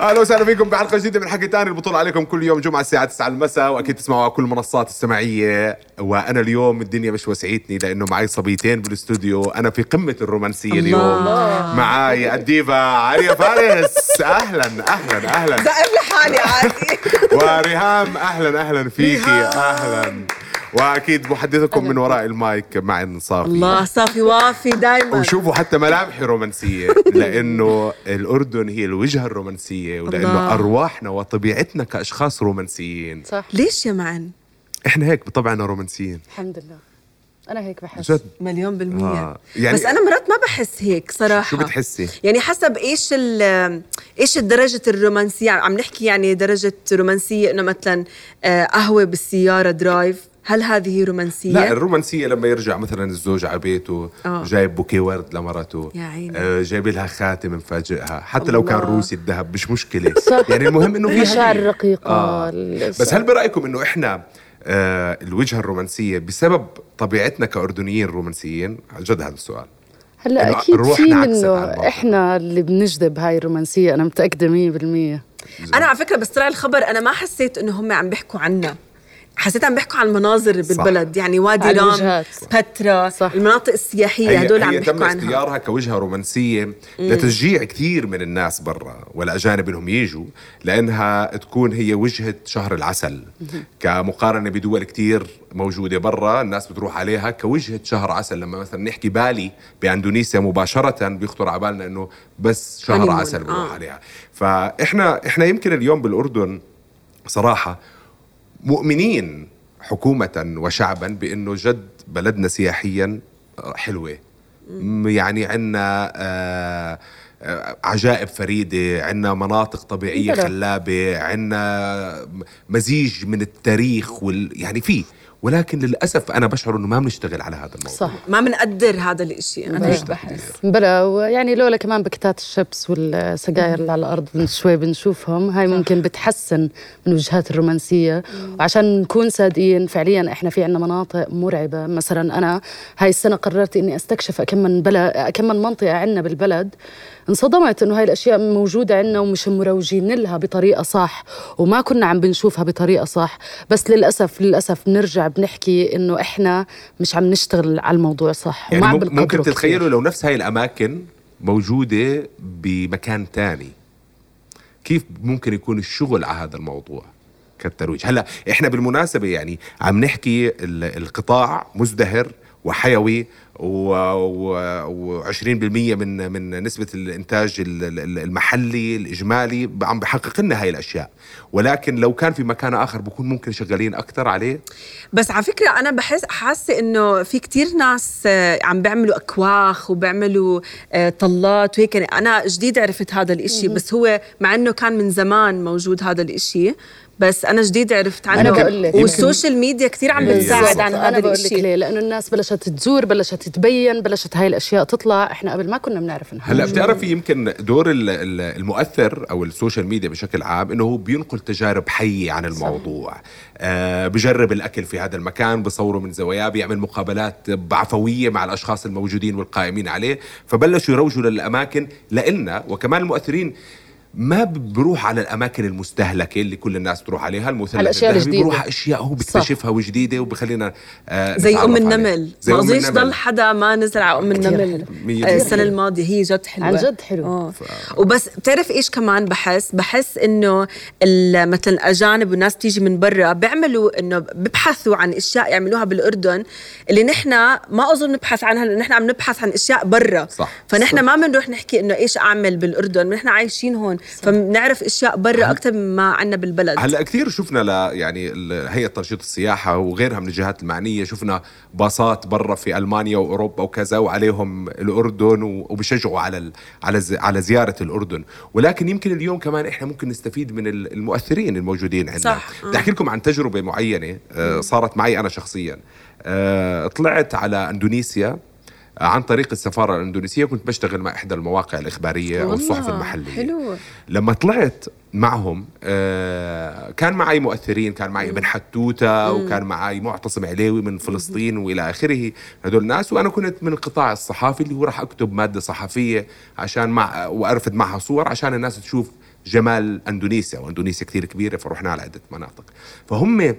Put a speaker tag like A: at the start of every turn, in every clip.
A: أهلا وسهلا فيكم بحلقة جديدة من حكي تاني. البطولة عليكم كل يوم جمعة الساعة 9 المساء وأكيد تسمعوا على كل المنصات السمعيه وأنا اليوم الدنيا مش وسعتني لأنه معي صبيتين بالاستوديو. أنا في قمة الرومانسية اليوم. معاي الديفا عاريا فارس. أهلا أهلا أهلا.
B: زقف لحالي عادي.
A: وريهام أهلا أهلا فيكي. أهلا. واكيد محدثكم من وراء المايك معن صافي
B: الله صافي وافي دايما.
A: وشوفوا حتى ملامحي رومانسية لأنه الأردن هي الوجهة الرومانسية ولأنه
B: الله.
A: أرواحنا وطبيعتنا كأشخاص رومانسيين.
C: صح.
B: ليش يا معن؟
A: إحنا هيك بطبعنا رومانسيين.
C: الحمد لله. أنا هيك بحس.
A: جد؟
B: مليون بالمية.
A: آه. يعني-
B: بس أنا مرات ما بحس هيك صراحة.
A: شو بتحسي؟
B: يعني حسب إيش ال إيش درجة الرومانسية عم نحكي يعني درجة رومانسية إنه مثلا آه، قهوة بالسيارة درايف. هل هذه رومانسية؟
A: لا الرومانسية لما يرجع مثلا الزوج على بيته
B: آه.
A: جايب بوكيه ورد لمرته
B: يا عيني.
A: آه، جايب لها خاتم مفاجئها حتى لو كان
C: الله.
A: روسي الذهب مش مشكلة
C: صح.
A: يعني المهم إنه في
C: المشاعر
A: هي-
C: الرقيقة
A: آه. بس هل برأيكم إنه إحنا آه الوجهة الرومانسية بسبب طبيعتنا كأردنيين رومانسيين عن جد هذا السؤال
C: هلأ
A: أكيد
C: في منه. إحنا اللي بنجذب هاي الرومانسية أنا متأكدة 100%
B: أنا على فكرة بس طلع الخبر أنا ما حسيت إنه هم عم بيحكوا عنا حسيت عم بيحكوا عن المناظر بالبلد يعني وادي رام. بترا
C: صح.
B: المناطق السياحية هدول عم بيحكوا
A: تم
B: عنها
A: اختيارها كوجهة رومانسية لتشجيع كثير من الناس برا والأجانب إنهم يجوا لأنها تكون هي وجهة شهر العسل كمقارنة بدول كثير موجودة برا الناس بتروح عليها كوجهة شهر عسل لما مثلا نحكي بالي بأندونيسيا مباشرة بيخطر على بالنا إنه بس شهر. عسل بنروح
B: آه.
A: عليها فإحنا إحنا يمكن اليوم بالأردن صراحة مؤمنين حكومة وشعبا بأنه جد بلدنا سياحيا حلوة يعني عنا آه آه، عجائب فريدة عنا مناطق طبيعية. خلابة عنا مزيج من التاريخ وال يعني فيه ولكن للأسف أنا بشعر أنه ما بنشتغل على هذا الموضوع.
C: صح.
B: ما بنقدر هذا الإشي. أنا هيك. بحس.
C: بلا ويعني لولا كمان بكتات الشبس والسجاير اللي على الأرض من شوي بنشوفهم هاي ممكن بتحسن من وجهات الرومانسية. وعشان نكون صادقين فعليا إحنا في عنا مناطق مرعبة. مثلا أنا هاي السنة قررت إني أستكشف كم من بلا كم من منطقة عنا بالبلد انصدمت إنه هاي الأشياء موجودة عنا ومش مروجين لها بطريقة صح وما كنا عم بنشوفها بطريقة صح. بس للأسف للأسف بنرجع بنحكي إنه إحنا مش عم نشتغل على الموضوع صح.
A: يعني
C: وما عم
A: ممكن, تتخيلوا. لو نفس هاي الأماكن موجودة بمكان تاني كيف ممكن يكون الشغل على هذا الموضوع كالترويج؟ هلأ إحنا بالمناسبة يعني عم نحكي ال- القطاع مزدهر وحيوي و20% من من نسبة الإنتاج ال- ال- المحلي الإجمالي عم بحقق لنا هاي الأشياء. ولكن لو كان في مكان آخر بكون ممكن شغالين أكثر عليه.
B: بس على فكرة أنا بحس حاسة إنه في كتير ناس آه، عم بيعملوا أكواخ وبيعملوا آه، طلات وهيك. يعني أنا جديد عرفت هذا الإشي بس هو مع إنه كان من زمان موجود هذا الإشي بس أنا جديد عرفت عنه.
C: أنا بقول لك.
B: وال social media كتير عم
A: بالضبط.
B: بتساعد عن
C: أنا
B: هذا
C: بقول لك
B: الإشي.
C: ليه؟ لأنه الناس بلشت تزور بلشت تبين بلشت هاي الأشياء تطلع. إحنا قبل ما كنا بنعرف انها
A: هلأ بتعرفي يمكن دور ال- ال- المؤثر أو ال social media بشكل عام إنه هو بينقل تجارب حية عن الموضوع. آه بجرب الأكل في هذا المكان بصوره من زواياه بيعمل مقابلات بعفوية مع الأشخاص الموجودين والقائمين عليه فبلشوا يروجوا للأماكن لإلنا وكمان المؤثرين ما بروح على الأماكن المستهلكة اللي كل الناس بتروح عليها المثلث الذهبي،
C: الجديدة.
A: بروح على أشياء هو بيكتشفها وجديدة وبخلينا آه
B: زي
A: أم.
B: النمل
A: زي
B: ما اظنش. ضل حدا ما نزل على
C: أم
B: النمل آه،. السنة الماضية هي جد حلوة
C: عن جد حلو.
B: آه. وبس بتعرف إيش كمان بحس بحس إنه ال- مثلا الأجانب والناس تيجي من برا بيعملوا إنه بيبحثوا عن أشياء يعملوها بالأردن اللي نحن ما أظن نبحث عنها لأنه نحن عم نبحث عن أشياء برا
A: صح.
B: فنحن
A: صح.
B: ما بنروح نحكي إنه إيش أعمل بالأردن نحن عايشين هون فبنعرف أشياء برا أكثر مما عنا بالبلد.
A: هلا كثير شفنا ل يعني هيئه تنشيط السياحة وغيرها من الجهات المعنية شفنا باصات برا في ألمانيا وأوروبا وكذا وعليهم الأردن وبشجعوا على ال على ز- على زيارة الأردن. ولكن يمكن اليوم كمان إحنا ممكن نستفيد من ال- المؤثرين الموجودين عندنا.
B: صح.
A: بدي أحكي لكم عن تجربة معينة آه، صارت معي أنا شخصيا. آه، طلعت على إندونيسيا. عن طريق السفارة الإندونيسية كنت بشتغل مع إحدى المواقع الإخبارية أو الصحف المحلية.
B: حلو.
A: لما طلعت معهم آه، كان معي مؤثرين كان معي ابن حتوتة وكان معي معتصم عليوي من فلسطين وإلى آخره. هدول الناس وأنا كنت من القطاع الصحافي اللي هو راح أكتب مادة صحفية عشان مع وارفد معها صور عشان الناس تشوف جمال إندونيسيا. وإندونيسيا كثير كبيرة فرحنا على عدة مناطق. فهم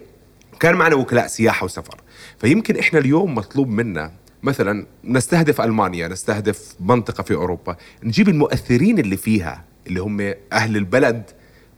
A: كان معنا وكلاء سياحة وسفر. فيمكن إحنا اليوم مطلوب منا مثلا نستهدف ألمانيا نستهدف منطقة في أوروبا نجيب المؤثرين اللي فيها اللي هم أهل البلد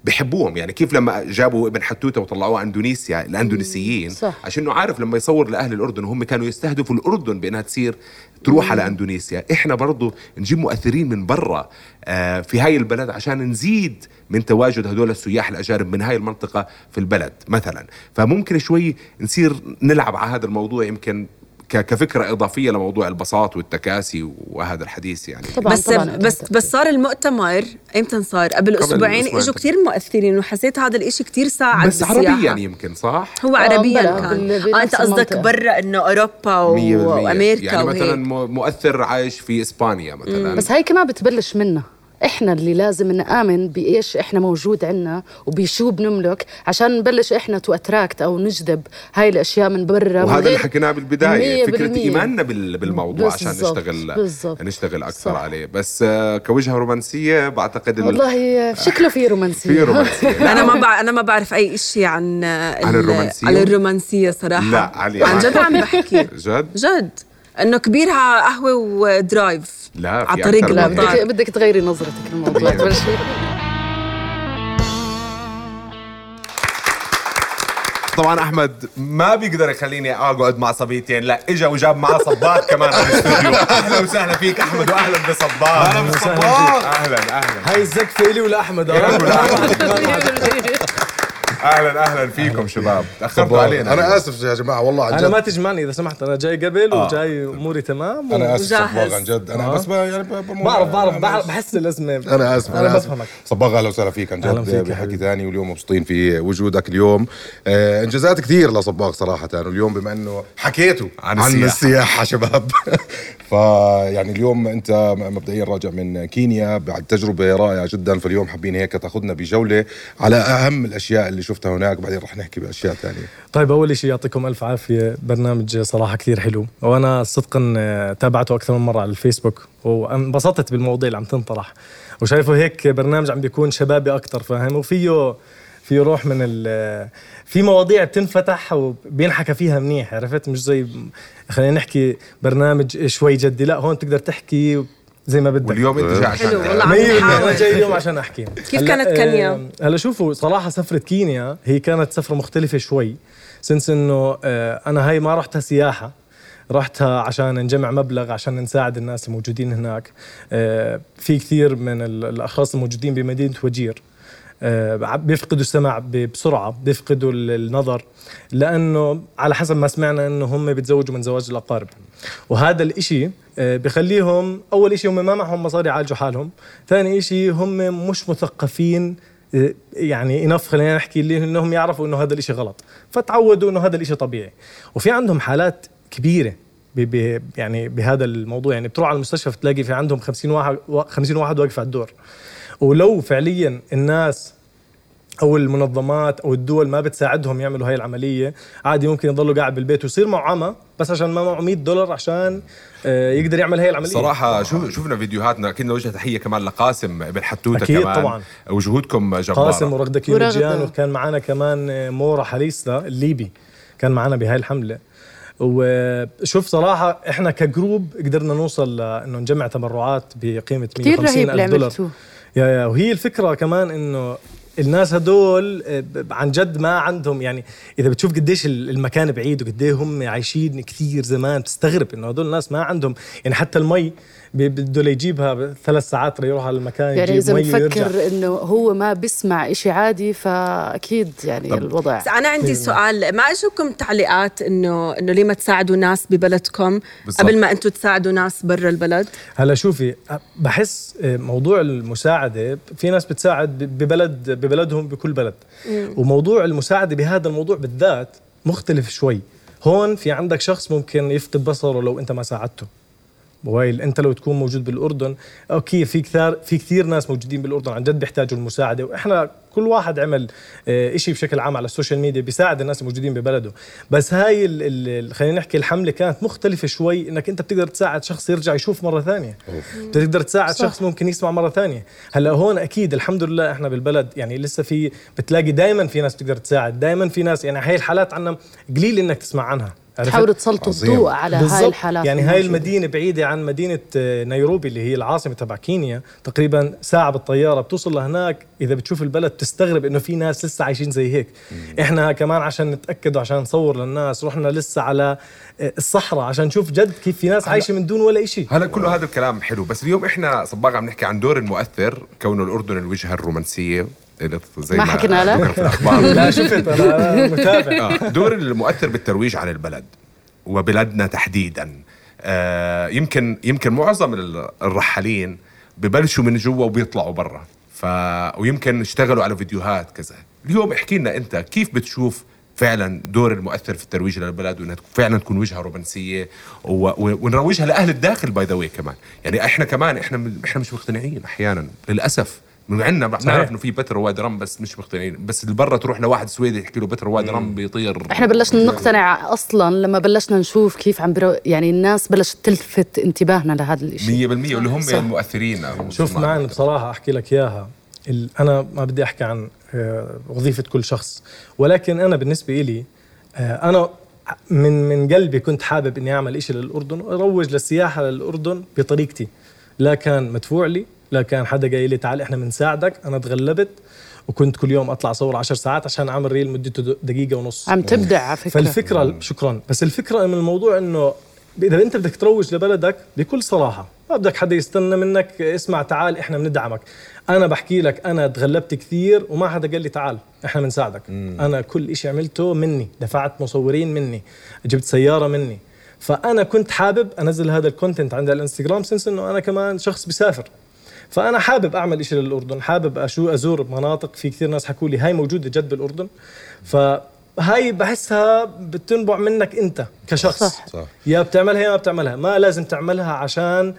A: بحبوهم. يعني كيف لما جابوا ابن حتوتة وطلعوه أندونيسيا الأندونيسيين
C: صح.
A: عشان إنه عارف لما يصور لأهل الأردن وهم كانوا يستهدفوا الأردن بأنها تصير تروح على أندونيسيا. إحنا برضو نجيب مؤثرين من برا آه في هاي البلد عشان نزيد من تواجد هدول السياح الأجانب من هاي المنطقة في البلد مثلا. فممكن شوي نصير نلعب على هذا الموضوع يمكن كفكرة إضافية لموضوع البساط والتكاسي وهذا الحديث يعني
C: طبعا
B: بس
C: طبعا
B: بس بس صار المؤتمر إمتى صار؟ قبل أسبوعين
A: أسبوعين
B: إجوا كثير مؤثرين وحسيت هذا الإشي كثير ساعد
A: بس. عربيا يمكن صح؟
B: هو
C: آه،
B: عربيا
C: بلا،
B: كان آه
C: أنت
B: قصدك. برا
A: إنه أوروبا.
B: وأمريكا
A: يعني مثلا مؤثر عايش في إسبانيا مثلا
C: بس هاي كمان بتبلش منا إحنا اللي لازم نآمن بإيش إحنا موجود عنا وبشو بنملك عشان نبلش إحنا to attract أو نجذب هاي الأشياء من برا
A: وهذا اللي حكيناه
C: بالبداية
A: فكرة
C: بالمية.
A: إيماننا بال- بالموضوع عشان
C: بالضبط،
A: نشتغل
C: بالضبط.
A: نشتغل أكثر
C: صح.
A: عليه. بس آه، كوجهة رومانسية بعتقد ال-
C: والله شكله في رومانسية.
A: في رومانسية.
B: أنا ما بعرف أنا ما بعرف أي شيء عن
A: عن الرومانسية؟
B: عن الرومانسية صراحة.
A: لا، علي،
B: عن جد عم بحكي.
A: جد؟
B: جد. إنه كبيرها قهوة ودرايف.
A: لا، في
B: على طريق
C: لا بدك بدك تغيري نظرتك للموضوع. تبلشي.
A: طبعا أحمد ما بيقدر يخليني أقعد مع صبيتين لا إجا وجاب معاه صباط كمان على الاستوديو. أهلا وسهلا فيك أحمد واهلا بصباط.
D: أهلا بصباط.
A: أهلا أهلا.
D: هاي الزقفه إلي ولاحمد
A: أهلا أهلا فيكم شباب تاخرتوا علينا
D: أنا آسف يا جماعة والله عن
E: أنا ما
D: جد
E: تجمعني إذا سمحت أنا جاي قبل
A: آه.
E: وجاي أموري تمام
D: أنا
B: آسف.
D: صباغ عن جد أنا
E: آه.
D: بس يعني
E: بعرف بعرف. بحس الازمه أنا
D: آسف أنا.
E: بفهمك
D: صباغ أهلا وسهلا فيك عن جد بحكي. ثاني واليوم مبسوطين في وجودك اليوم آه إنجازات كثير لصباغ صراحة واليوم بما إنه حكيتوا
A: عن
D: عن,
A: السياحة.
D: السياحة شباب فيعني اليوم أنت مبدئيا راجع من كينيا بعد تجربة رائعة جدا فاليوم حابين هيك تأخذنا بجولة على أهم الأشياء اللي شفتها هناك بعدين رح نحكي بأشياء ثانية
E: طيب أول شيء يعطيكم ألف عافية. برنامج صراحة كثير حلو. وأنا صدقا آه، تابعته أكثر من مرة على الفيسبوك وانبسطت بالمواضيع اللي عم تنطرح. وشايفه هيك برنامج عم بيكون شبابي أكثر فاهم؟ وفيه في روح من ال في مواضيع بتنفتح وبينحكى فيها منيح عرفت؟ مش زي خلينا نحكي برنامج شوي جدي. لا هون تقدر تحكي زي ما بدك.
A: واليوم انت جاي عشان
B: حلو والله.
E: أنا جاي اليوم عشان أحكي.
B: كيف كانت كينيا؟
E: هلا شوفوا صراحة سفرة كينيا هي كانت سفرة مختلفة شوي سنس إنه آه، أنا هاي ما رحتها سياحة رحتها عشان نجمع مبلغ عشان نساعد الناس الموجودين هناك. آه، في كثير من ال- الأشخاص الموجودين بمدينة وجير. بيفقدوا السمع بسرعة بيفقدوا ال- النظر لأنه على حسب ما سمعنا إنه هم بيتزوجوا من زواج الأقارب. وهذا الإشي آه، بخليهم أول إشي هم ما معهم مصاري يعالجوا حالهم ثاني إشي هم مش مثقفين آه، يعني انف خلينا نحكي اللي إنهم يعرفوا إنه هذا الإشي غلط. فتعودوا إنه هذا الإشي طبيعي. وفي عندهم حالات كبيرة ب ب يعني بهذا الموضوع. يعني بتروح على المستشفى بتلاقي في عندهم 50 واحد 50 واحد واقف على الدور. ولو فعليا الناس أو المنظمات أو الدول ما بتساعدهم يعملوا هاي العملية عادي ممكن يضلوا قاعد بالبيت ويصير معه عمى بس عشان ما معه 100 دولار عشان آه، يقدر يعمل هاي العملية.
A: صراحة شوف شفنا فيديوهاتنا كنا وجه تحية كمان لقاسم ابن
E: أكيد
A: كمان.
E: طبعا.
A: وجهودكم جبارة.
E: قاسم ورغدة كيلوجيان
C: ورغدة.
E: وكان معنا كمان آه، مورا حليستا الليبي كان معنا بهاي الحملة. وشوف صراحة إحنا كجروب قدرنا نوصل لأنه نجمع تبرعات بقيمة
C: كثير
E: 150
C: رهيب اللي
E: ألف دولار.
C: عملتوه
E: يا يا وهي الفكرة كمان إنه الناس هدول آه، عن جد ما عندهم يعني إذا بتشوف قديش ال- المكان بعيد وقديه هم عايشين كثير زمان بتستغرب إنه هدول الناس ما عندهم يعني حتى المي بده يجيبها ثلاث ساعات ليروح على المكان
C: يعني
E: إذا
C: بفكر إنه هو ما بسمع إشي عادي فأكيد يعني الوضع.
B: بس أنا عندي سؤال ما أجوكم تعليقات إنه إنه ليه ما تساعدوا ناس ببلدكم
A: بالضبط.
B: قبل ما أنتم تساعدوا ناس برا البلد؟
E: هلا شوفي بحس موضوع المساعدة في ناس بتساعد ببلد ببلدهم بكل بلد. وموضوع المساعدة بهذا الموضوع بالذات مختلف شوي. هون في عندك شخص ممكن يفقد بصره لو أنت ما ساعدته. وائل أنت لو تكون موجود بالأردن أوكي في كثير في كثير ناس موجودين بالأردن عن جد بيحتاجوا المساعدة. وإحنا كل واحد عمل آه، إشي بشكل عام على ال social media بيساعد الناس الموجودين ببلده. بس هاي ال- ال- خلينا نحكي الحملة كانت مختلفة شوي إنك أنت بتقدر تساعد شخص يرجع يشوف مرة ثانية. بتقدر تساعد
C: صح.
E: شخص ممكن يسمع مرة ثانية. هلأ هون أكيد الحمد لله إحنا بالبلد يعني لسه في بتلاقي دائما في ناس بتقدر تساعد دائما في ناس يعني هاي الحالات عنا قليل إنك تسمع عنها؟
C: تحاولوا تسلطوا. الضوء على هاي
E: بالضبط.
C: الحالات
E: يعني هاي. المدينة بعيدة عن مدينة آه، نيروبي اللي هي العاصمة تبع كينيا تقريبا ساعة بالطيارة بتوصل لهناك إذا بتشوف البلد تستغرب إنه في ناس لسه عايشين زي هيك إحنا كمان عشان نتأكد وعشان نصور للناس رحنا لسه على آه، الصحراء عشان نشوف جد كيف في ناس عايشة من دون ولا شيء
A: هلا كل هذا الكلام حلو بس اليوم إحنا صباغ عم نحكي عن دور المؤثر كونه الأردن الوجهة الرومانسية زي
C: ما حكينا لك؟
E: لا شفت أنا متابع.
A: آه، دور المؤثر بالترويج عن البلد وبلدنا تحديدا. آه، يمكن يمكن معظم ال- الرحالين ببلشوا من جوا وبيطلعوا برا. ف ويمكن اشتغلوا على فيديوهات كذا. اليوم احكي لنا أنت كيف بتشوف فعلا دور المؤثر في الترويج للبلد وإنها فعلا تكون وجهة رومانسية و... و... ونروجها لأهل الداخل by the way كمان. يعني إحنا كمان إحنا إحنا مش مقتنعين أحيانا للأسف. عندنا بنعرف إنه في بترا وادي رم بس مش مقتنعين. بس اللي برا تروح لواحد سويدي يحكي له بترا وادي رم بيطير.
C: إحنا بلشنا نقتنع أصلا لما بلشنا نشوف كيف عم برو... يعني الناس بلشت تلفت انتباهنا لهذا الشيء
A: 100% واللي هم
C: صح.
A: المؤثرين
E: شوف. معن بصراحة أحكي لك إياها. ال- أنا ما بدي أحكي عن آه، وظيفة كل شخص. ولكن أنا بالنسبة إلي آه، أنا من من قلبي كنت حابب إني أعمل إشي للأردن وأروج للسياحة للأردن بطريقتي. لا كان مدفوع لي لا كان حدا قايل لي تعال إحنا بنساعدك أنا تغلبت وكنت كل يوم أطلع أصور عشر ساعات عشان أعمل ريل مدته د- دقيقة ونص.
C: عم تبدع على فكرة.
E: فالفكرة شكرا. بس الفكرة من الموضوع إنه إذا أنت بدك تروج لبلدك بكل صراحة ما بدك حدا يستنى منك اسمع تعال إحنا بندعمك. أنا بحكي لك أنا تغلبت كثير وما حدا قال لي تعال إحنا بنساعدك أنا كل إشي عملته مني دفعت مصورين مني جبت سيارة مني. فأنا كنت حابب أنزل هذا ال content على الانستغرام since إنه أنا كمان شخص بيسافر فأنا حابب أعمل إشي للأردن حابب اشو أزور مناطق في كثير ناس حكوا لي هاي موجودة جد بالأردن فهاي بحسها بتنبع منك أنت كشخص
C: صح.
D: صح.
E: يا بتعملها يا ما بتعملها ما لازم تعملها عشان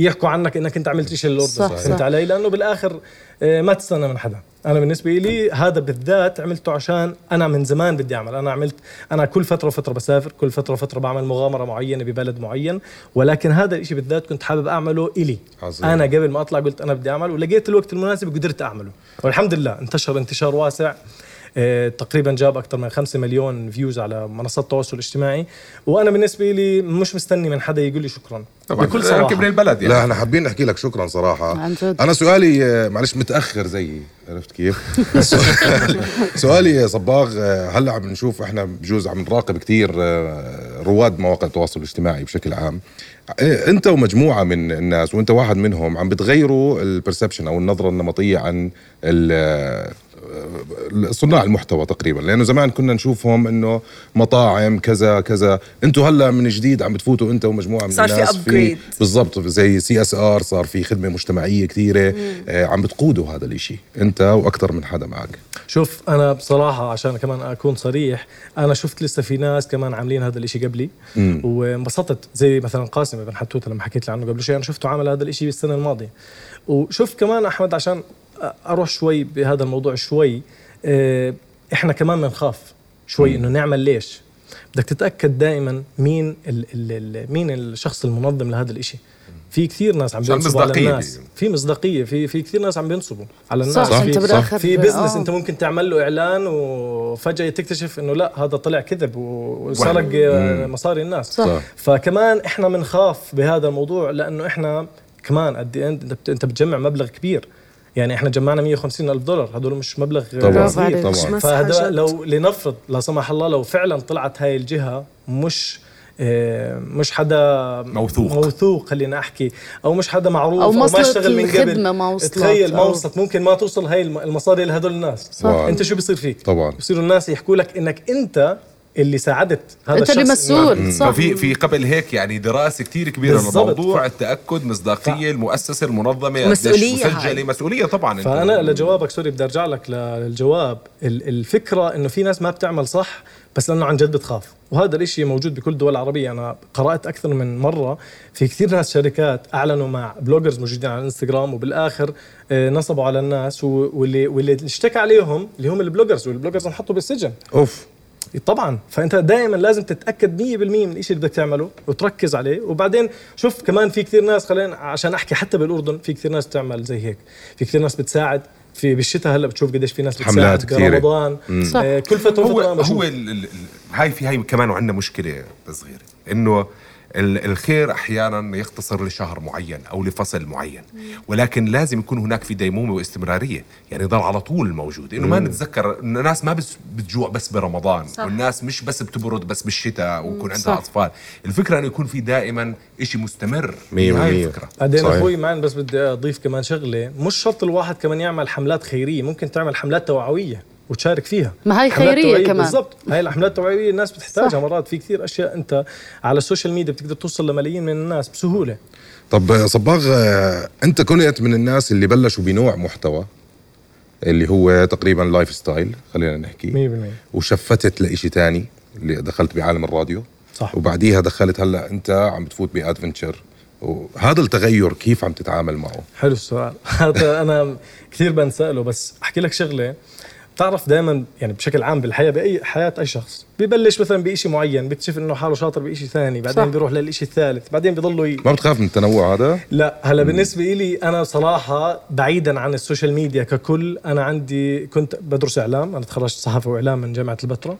E: يحكوا عنك إنك أنت عملت شيء للأردن.
C: صح،
E: فهمت
C: صح.
E: علي؟ لأنه بالآخر آه، ما تستنى من حدا. أنا بالنسبة لي هذا بالذات عملته عشان أنا من زمان بدي أعمل. أنا عملت أنا كل فترة وفترة بسافر كل فترة وفترة بعمل مغامرة معينة ببلد معين. ولكن هذا الشيء بالذات كنت حابب أعمله إلي.
D: عظيم.
E: أنا قبل ما أطلع قلت أنا بدي اعمل ولقيت الوقت المناسب وقدرت أعمله. والحمد لله انتشر انتشار واسع. تقريبا جاب أكثر من 5 مليون فيوز على منصات التواصل الاجتماعي. وأنا بالنسبة لي مش مستني من حدا يقول لي شكرا.
A: طبعا.
E: بكل
A: كل
E: صراحة.
A: كبر البلد يعني.
D: لا إحنا حابين نحكي لك شكرا صراحة.
C: عن جد.
D: أنا سؤالي آه، معلش متأخر زيي. عرفت كيف؟ سؤالي- سؤالي يا صباغ آه، هلأ عم نشوف إحنا بجوز عم نراقب كثير رواد مواقع التواصل الاجتماعي بشكل عام. آه، أنت ومجموعة من الناس وأنت واحد منهم عم بتغيروا البرسبشن أو النظرة النمطية عن ال- آه، صناع المحتوى تقريبا لأنه زمان كنا نشوفهم إنه مطاعم كذا كذا. أنتم هلأ من جديد عم بتفوتوا أنت ومجموعة من
B: صار في
D: الناس
B: upgrade.
D: بالضبط زي CSR صار في خدمة مجتمعية كثيرة. آه عم بتقودوا هذا الإشي أنت وأكثر من حدا معك.
E: شوف أنا بصراحة عشان كمان أكون صريح أنا شفت لسه في ناس كمان عاملين هذا الإشي قبلي. وانبسطت زي مثلا قاسم ابن حتوته لما حكيت لي عنه قبل شوي. أنا شفته عمل هذا الإشي السنة الماضية. وشوف كمان أحمد عشان أروح شوي بهذا الموضوع شوي. آه، إحنا كمان بنخاف شوي إنه نعمل ليش؟ بدك تتأكد دائما مين ال ال ال مين الشخص المنظم لهذا الإشي. في كثير ناس عم بينصبوا على
A: مصداقية
E: الناس. في مصداقية في في كثير ناس عم بينصبوا على الناس.
C: صح،
E: في
C: أنت بالآخر-
E: في بزنس
C: آه.
E: أنت ممكن تعمل له إعلان وفجأة تكتشف إنه لا هذا طلع كذب وسرق آه، مصاري الناس.
C: صح.
D: صح.
E: فكمان إحنا بنخاف بهذا الموضوع لأنه إحنا كمان قد أنت بتجمع مبلغ كبير. يعني إحنا جمعنا 150 ألف دولار هدول مش مبلغ
D: طبعا
C: عليك.
D: طبعا
E: فهذا. لو لنفرض لا سمح الله لو فعلا طلعت هاي الجهة مش آه، مش حدا
A: موثوق.
E: موثوق خلينا أحكي أو مش حدا معروف
C: أو
E: أو, ما
C: وصلت
E: اشتغل من قبل
C: ما وصلت،
E: تخيل ما
C: أو-
E: وصلت ممكن ما توصل هاي الم- المصاري لهدول الناس
D: صح.
E: أنت شو بيصير فيك
D: طبعا.
E: بصيروا الناس يحكوا لك إنك أنت اللي ساعدت هذا
C: أنت اللي مسؤول صح.
A: ففي في قبل هيك يعني دراسة كثير
E: كبيرة.
A: للموضوع التأكد مصداقية المؤسسة المنظمة قديش
B: مسؤولية مسجلة.
A: مسؤولية طبعا
E: فأنا لجوابك sorry بدي أرجع لك للجواب. ال- الفكرة إنه في ناس ما بتعمل صح بس لأنه عن جد بتخاف. وهذا الإشي موجود بكل الدول العربية. أنا قرأت أكثر من مرة في كثير ناس شركات أعلنوا مع bloggers موجودين على الانستغرام وبالآخر آه، نصبوا على الناس واللي واللي اشتكى عليهم اللي هم ال bloggers وال bloggers انحطوا بالسجن.
D: أوف.
E: طبعا فأنت دائما لازم تتأكد 100% من الشيء اللي بدك تعمله وتركز عليه وبعدين شوف كمان في كثير ناس خلينا عشان أحكي حتى بالأردن في كثير ناس بتعمل زي هيك في كثير ناس بتساعد في بالشتاء هلأ بتشوف قديش في ناس بتساعد
D: حملات كثيرة.
E: رمضان. آه كل فترة
A: هو
E: بشوف.
A: هو ال ال هاي في هاي كمان وعندنا مشكلة صغيرة إنه الخير أحيانا يختصر لشهر معين أو لفصل معين. ولكن لازم يكون هناك في ديمومة واستمرارية. يعني ضل على طول موجود. إنه ما نتذكر إن الناس ما بس بتجوع بس برمضان.
B: صح.
A: والناس مش بس بتبرد بس بالشتاء ويكون عندها
C: صح.
A: أطفال. الفكرة إنه يكون في دائما شيء مستمر.
D: مية
A: هاي. الفكرة.
E: بعدين. أخوي معن بس بدي أضيف كمان شغلة. مش شرط الواحد كمان يعمل حملات خيرية. ممكن تعمل حملات توعوية. وتشارك فيها.
C: ما هي
E: توعية
C: كمان.
E: بالضبط. هاي الحملات التوعويه الناس بتحتاجها
C: صح.
E: مرات. في كثير أشياء أنت على ال social media بتقدر توصل لملايين من الناس بسهولة.
D: طب صباغ أنت كنت من الناس اللي بلشوا بنوع محتوى اللي هو تقريبا lifestyle خلينا نحكي.
E: 100%
D: و shifted لإشي تاني اللي دخلت بعالم الراديو.
E: صح.
D: وبعديها دخلت هلأ أنت عم بتفوت ب adventure. وهذا التغير كيف عم تتعامل معه؟
E: حلو السؤال. هذا أنا كثير بنسأله بس أحكي لك شغلة. بتعرف دائما يعني بشكل عام بالحياة باي حياة أي شخص. ببلش مثلا بشيء معين بيكتشف إنه حاله شاطر بشيء ثاني بعدين
C: صح.
E: بيروح للشيء الثالث بعدين بيضلوا ي...
D: ما بتخاف من التنوع هذا؟
E: لا هلا بالنسبة لي أنا صراحة بعيدا عن ال social media ككل أنا عندي كنت بدرس إعلام أنا تخرجت صحافة وإعلام من جامعة البتراء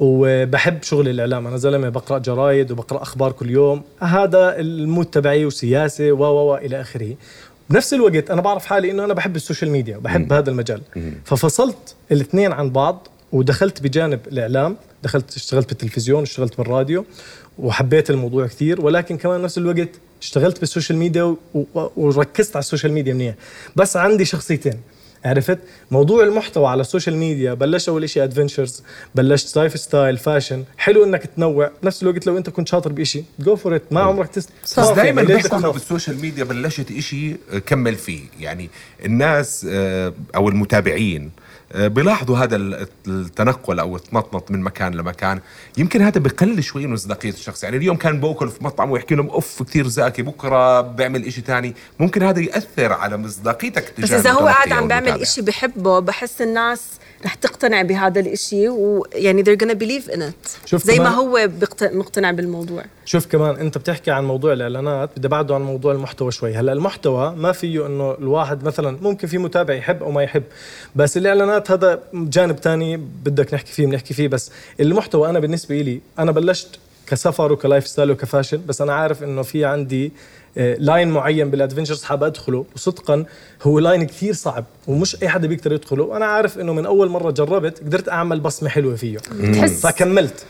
E: وبحب شغل الإعلام أنا زلمة بقرأ جرايد وبقرأ أخبار كل يوم هذا ال mood تبعي وسياسة و و و إلى آخره. بنفس الوقت أنا بعرف حالي إنه أنا بحب ال social media وبحب هذا المجال. ففصلت الاثنين عن بعض ودخلت بجانب الإعلام دخلت اشتغلت بالتلفزيون اشتغلت بالراديو وحبيت الموضوع كثير. ولكن كمان نفس الوقت اشتغلت بال social media وركزت على ال social media منيح. بس عندي شخصيتين. عرفت؟ موضوع المحتوى على ال social media بلشت اول شيء adventures بلشت lifestyle fashion حلو إنك تنوع. بنفس الوقت لو أنت كنت شاطر بشيء go for it ما عمرك تست
A: بس دائما بيحكوا؟
E: بال
A: social media بلشت إشي آه، كمل فيه. يعني الناس آه، أو المتابعين آه، بيلاحظوا هذا ال- التنقل أو التنطنط من مكان لمكان. يمكن هذا بقلل شوي من مصداقيه الشخص. يعني اليوم كان باكل في مطعم ويحكي لهم أوف كثير ذكي بكرة بيعمل إشي تاني. ممكن هذا يأثر على مصداقيتك
B: بس
A: تجاه
B: إذا هو قاعد عم بيعمل
A: المتابع.
B: إشي بحبه بحس الناس رح تقتنع بهذا الإشي ويعني they're gonna believe in it.
E: شوف
B: زي ما هو مقتنع بالموضوع.
E: شوف كمان انت بتحكي عن موضوع الإعلانات بدي بعده عن موضوع المحتوى شوي. هلأ المحتوى ما فيه إنه الواحد مثلا ممكن في متابع يحب أو ما يحب بس الإعلانات هذا جانب تاني بدك نحكي فيه بنحكي فيه بس المحتوى أنا بالنسبة لي أنا بلشت كسفر وك lifestyle وك fashion بس أنا عارف إنه في عندي آه، line معين بال adventures حابب أدخله. وصدقا هو line كثير صعب ومش أي حدا بيقدر يدخله. وأنا عارف إنه من أول مرة جربت قدرت أعمل بصمة حلوة فيه.
C: بتحس
E: فكملت.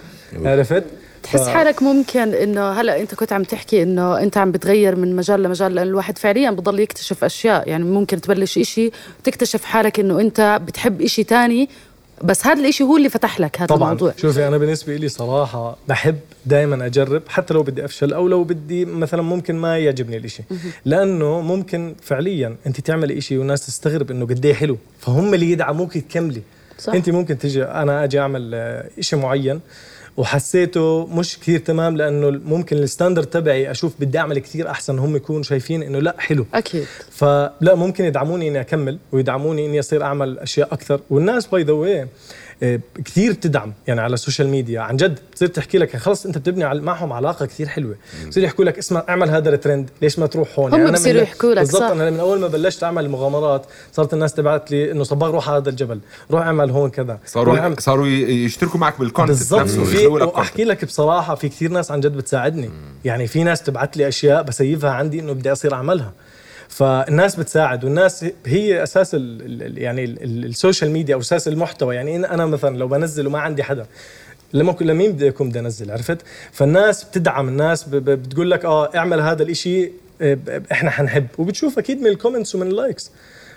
E: عرفت؟
C: تحس
E: ف-
C: حالك ممكن إنه هلأ أنت كنت عم تحكي إنه أنت عم بتغير من مجال لمجال لأن الواحد فعليا بضل يكتشف أشياء. يعني ممكن تبلش إشي وتكتشف حالك إنه أنت بتحب إشي تاني بس هذا الإشي هو اللي فتح لك هذا
E: طبعا.
C: الموضوع.
E: شوفي أنا بالنسبة لي صراحة بحب دائما أجرب حتى لو بدي أفشل أو لو بدي مثلا ممكن ما يعجبني الإشي. لأنه ممكن فعليا أنت تعملي إشي والناس تستغرب إنه قد إيه حلو فهم اللي يدعموك تكملي
C: صح.
E: أنت ممكن تجي أنا أجي أعمل آه، إشي معين وحسيته مش كثير تمام لأنه ممكن الستاندرد تبعي أشوف بدي أعمل كثير أحسن هم يكونوا شايفين إنه لا حلو.
C: أكيد.
E: فلا ممكن يدعموني إني أكمل ويدعموني إني أصير أعمل أشياء أكثر. والناس by the way كثير بتدعم يعني على ال social media عن جد بتصير تحكي لك خلص انت بتبني معهم علاقة كثير حلوة. بصير يحكوا لك اسمع اعمل هذا الترند ليش ما تروح هون؟
C: هم
E: أنا من-
C: بصيروا يحكوا لك،
E: بالضبط. أنا من أول ما بلشت أعمل مغامرات صارت الناس تبعت لي إنه صباغ روح على هذا الجبل روح اعمل هون كذا.
A: صاروا صاروا يشتركوا معك بال content
E: بالضبط.
A: نفسه. وأحكي لك
E: بصراحة في كثير ناس عن جد بتساعدني. يعني في ناس تبعت لي أشياء ب save ها عندي إنه بدي أصير أعملها. فالناس بتساعد والناس هي أساس ال ال يعني ال ال ال social media أو أساس المحتوى. يعني أنا مثلا لو بنزل وما عندي حدا لما كل لمين بدي أكون بدي أنزل عرفت؟ فالناس بتدعم الناس بتقول لك آه اعمل هذا الإشي آه، إحنا حنحب. وبتشوف أكيد من ال comments ومن ال likes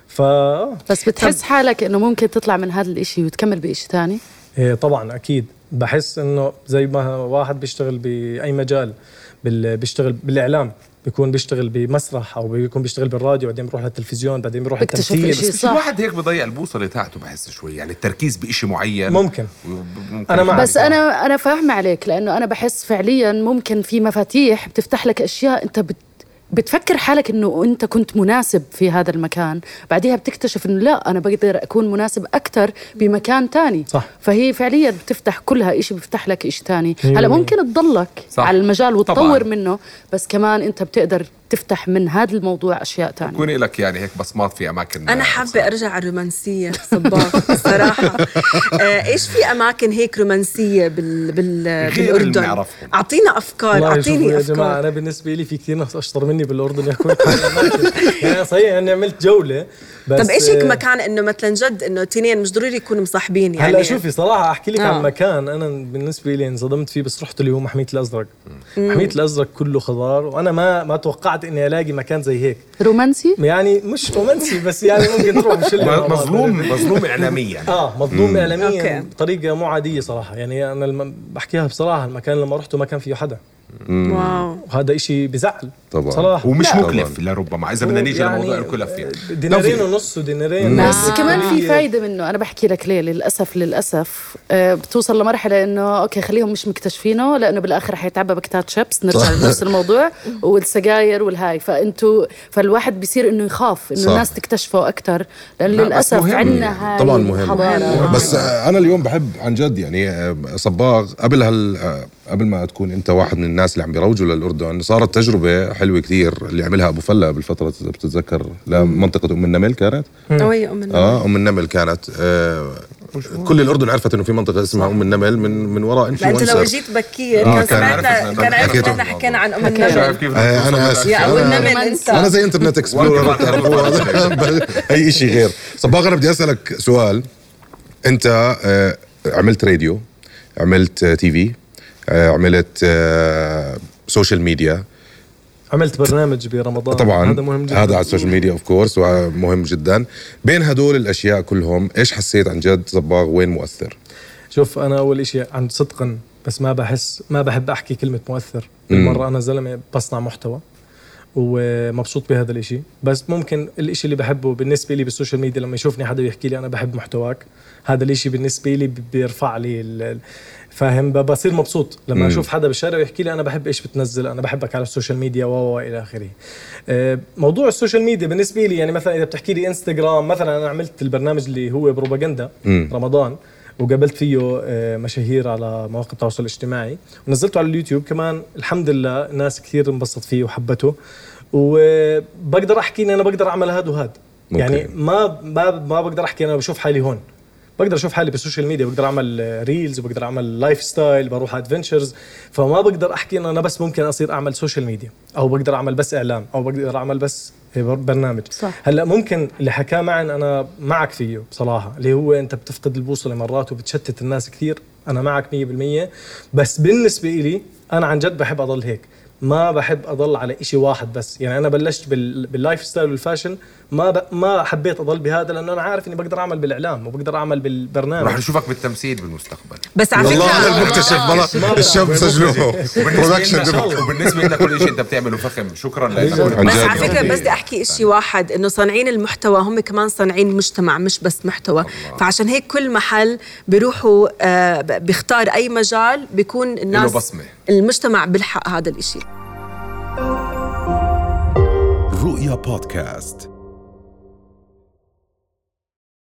E: ف آه.
C: بس بتحس حالك إنه ممكن تطلع من هذا الإشي وتكمل بإشي تاني
E: إيه طبعا أكيد. بحس إنه زي ما واحد بيشتغل بأي مجال بال- بيشتغل بالإعلام. بيكون بيشتغل بمسرح أو بيكون بيشتغل بالراديو بعدين بيروح للتلفزيون بعدين بيروح
C: إشي
A: بس
C: صح.
A: الواحد هيك بضيع البوصلة تاعته بحس شوي يعني التركيز بإشي معين
E: ممكن
A: ممكن
E: أنا معك.
C: بس أنا أنا فاهمة عليك لأنه أنا بحس فعليا ممكن في مفاتيح بتفتح لك أشياء أنت بت بتفكر حالك إنه أنت كنت مناسب في هذا المكان بعديها بتكتشف إنه لا أنا بقدر أكون مناسب أكثر بمكان تاني
E: صح.
C: فهي فعليا بتفتح كلها إشي بيفتح لك إشي تاني هلا. ممكن تضلك
A: صح.
C: على المجال وتطور
A: طبعاً.
C: منه بس كمان أنت بتقدر تفتح من هذا الموضوع أشياء تانية
A: يكون لك يعني هيك بصمات في أماكن
B: أنا حابة أرجع على الرومانسية صباغ صراحة آه، إيش في أماكن هيك رومانسية بال بال بالأردن.
E: أعطينا أفكار
B: أعطيني
E: يا جماعة
B: افكار
E: أنا بالنسبة لي في كثير ناس أشطر مني بالأردن عن الأماكن. يعني صحيح أني عملت جولة بس
B: طب إيش هيك مكان إنه مثلا جد إنه تنين مش ضروري يكونوا مصاحبين يعني؟
E: هلا شوفي صراحة أحكي لك
B: آه.
E: عن مكان أنا بالنسبة لي انصدمت فيه بس رحت اللي هو محميه الازرق محميه الأزرق كله خضار وأنا ما ما توقعت إني ألاقي مكان زي هيك.
C: رومانسي؟
E: يعني مش رومانسي بس يعني ممكن تروح بعض.
A: مظلوم مظلوم اعلاميا.
E: آه مظلوم اعلاميا. بطريقة مو عادية صراحة. يعني أنا الم... بحكيها بصراحة المكان لما رحته ما كان فيه حدا.
B: واو.
E: وهذا إشي بزعل.
D: طبعا.
E: صراحة.
A: ومش
E: لا.
A: مكلف لربما إذا بدنا نيجي
E: يعني
A: لموضوع الكلف يعني
E: دينارين ونص ودينارين
C: بس
E: آه.
C: كمان في
E: قليل.
C: فايدة منه. أنا بحكي لك ليه للأسف للأسف. آه، بتوصل لمرحلة إنه okay خليهم مش مكتشفينه لأنه بالآخر حيتعبى باكتات شيبس. نرجع لنفس الموضوع. والسجاير والهاي. فانتوا فالواحد بيصير إنه يخاف
D: إنه.
C: الناس تكتشفه أكثر لأنه
A: لا، بس للأسف.
C: عندنا هاي
D: طبعا مهم. بس آه، أنا اليوم بحب عن جد يعني آه، صباغ. قبل هال آه، قبل ما تكون أنت واحد من الناس اللي عم بيروجوا للأردن صارت تجربة حلوة كثير اللي عملها أبو فلا بالفترة إذا بتتذكر لمنطقة أم النمل كانت
B: وي أم النمل.
D: آه أم النمل كانت آه كل الأردن عرفت إنه في منطقة اسمها أم النمل من من وراء
B: لا انت لو
D: influencer
B: اجيت بكير
D: آه،
B: كان سمعنا كان إحنا حكينا عن
C: أم.
B: النمل
D: آه، أنا آسف.
B: يا أم
D: أنا-
B: النمل. انت
D: أنا زي Internet Explorer. أي شيء غير صباغ أنا بدي أسألك سؤال أنت آه، عملت راديو عملت TV عملت آه، social media
E: عملت برنامج برمضان.
D: طبعا
E: هذا مهم جدا.
D: هذا على السوشيال ميديا اوف كورس ومهم جدا. بين هدول الأشياء كلهم إيش حسيت عن جد صباغ؟ وين مؤثر؟
E: شوف أنا أول شيء عن صدقا بس ما بحس ما بحب أحكي كلمة مؤثر. بالمرة أنا زلمة بصنع محتوى ومبسوط بهذا الإشي. بس ممكن الإشي اللي بحبه بالنسبة لي بال social media لما يشوفني حدا يحكي لي أنا بحب محتواك هذا الإشي بالنسبة لي بي- بيرفع لي فاهم؟ بصير مبسوط. لما
D: مم.
E: أشوف حدا بالشارع ويحكي لي أنا بحب إيش بتنزل أنا بحبك على ال social media و إلى آخره. آه، موضوع ال social media بالنسبة لي يعني مثلا إذا بتحكي لي إنستغرام مثلا أنا عملت البرنامج اللي هو بروباغندا
D: مم.
E: رمضان وقابلت فيه آه، مشاهير على مواقع التواصل الاجتماعي ونزلته على اليوتيوب. كمان الحمد لله ناس كثير انبسطت فيه وحبته. وبقدر أحكي إني أنا بقدر أعمل هذا وهذا
D: okay.
E: يعني ما ما ما بقدر أحكي أنا بشوف حالي هون. بقدر أشوف حالي بال social media بقدر أعمل reels وبقدر أعمل lifestyle بروح adventures فما بقدر أحكي انه أنا بس ممكن أصير أعمل social media أو بقدر أعمل بس اعلام أو بقدر أعمل بس بر- برنامج.
C: صح.
E: هلأ ممكن اللي حكاه معن أنا معك فيه بصراحه اللي هو أنت بتفقد البوصلة مرات وبتشتت الناس كثير أنا معك 100% بس بالنسبة لي أنا عن جد بحب أضل هيك. ما بحب أضل على إشي واحد بس. يعني أنا بلشت بال... بال lifestyle وال fashion ما ب... ما حبيت أضل بهذا لأنه أنا عارف إني بقدر أعمل بالإعلام وبقدر أعمل
A: رح
E: بالبرنامج
A: نشوفك بالتمثيل بالمستقبل.
B: بس على
D: والله
B: فكره
D: أنا المكتشف بلا الشاب سجلوه
A: وبالنسبة
D: برودكشن
A: لنا وبالنسبة لنا كل شيء أنت بتعمله فخم. شكرا لك.
B: بس. على فكرة بس بدي أحكي شيء واحد إنه صانعين المحتوى هم كمان صانعين مجتمع مش بس محتوى. فعشان هيك كل محل بيروحوا آه، بيختار أي مجال بيكون الناس
A: بصمة.
B: المجتمع بيلحق هذا الإشي.
F: رؤيا بودكاست.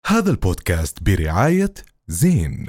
F: هذا البودكاست برعاية زين.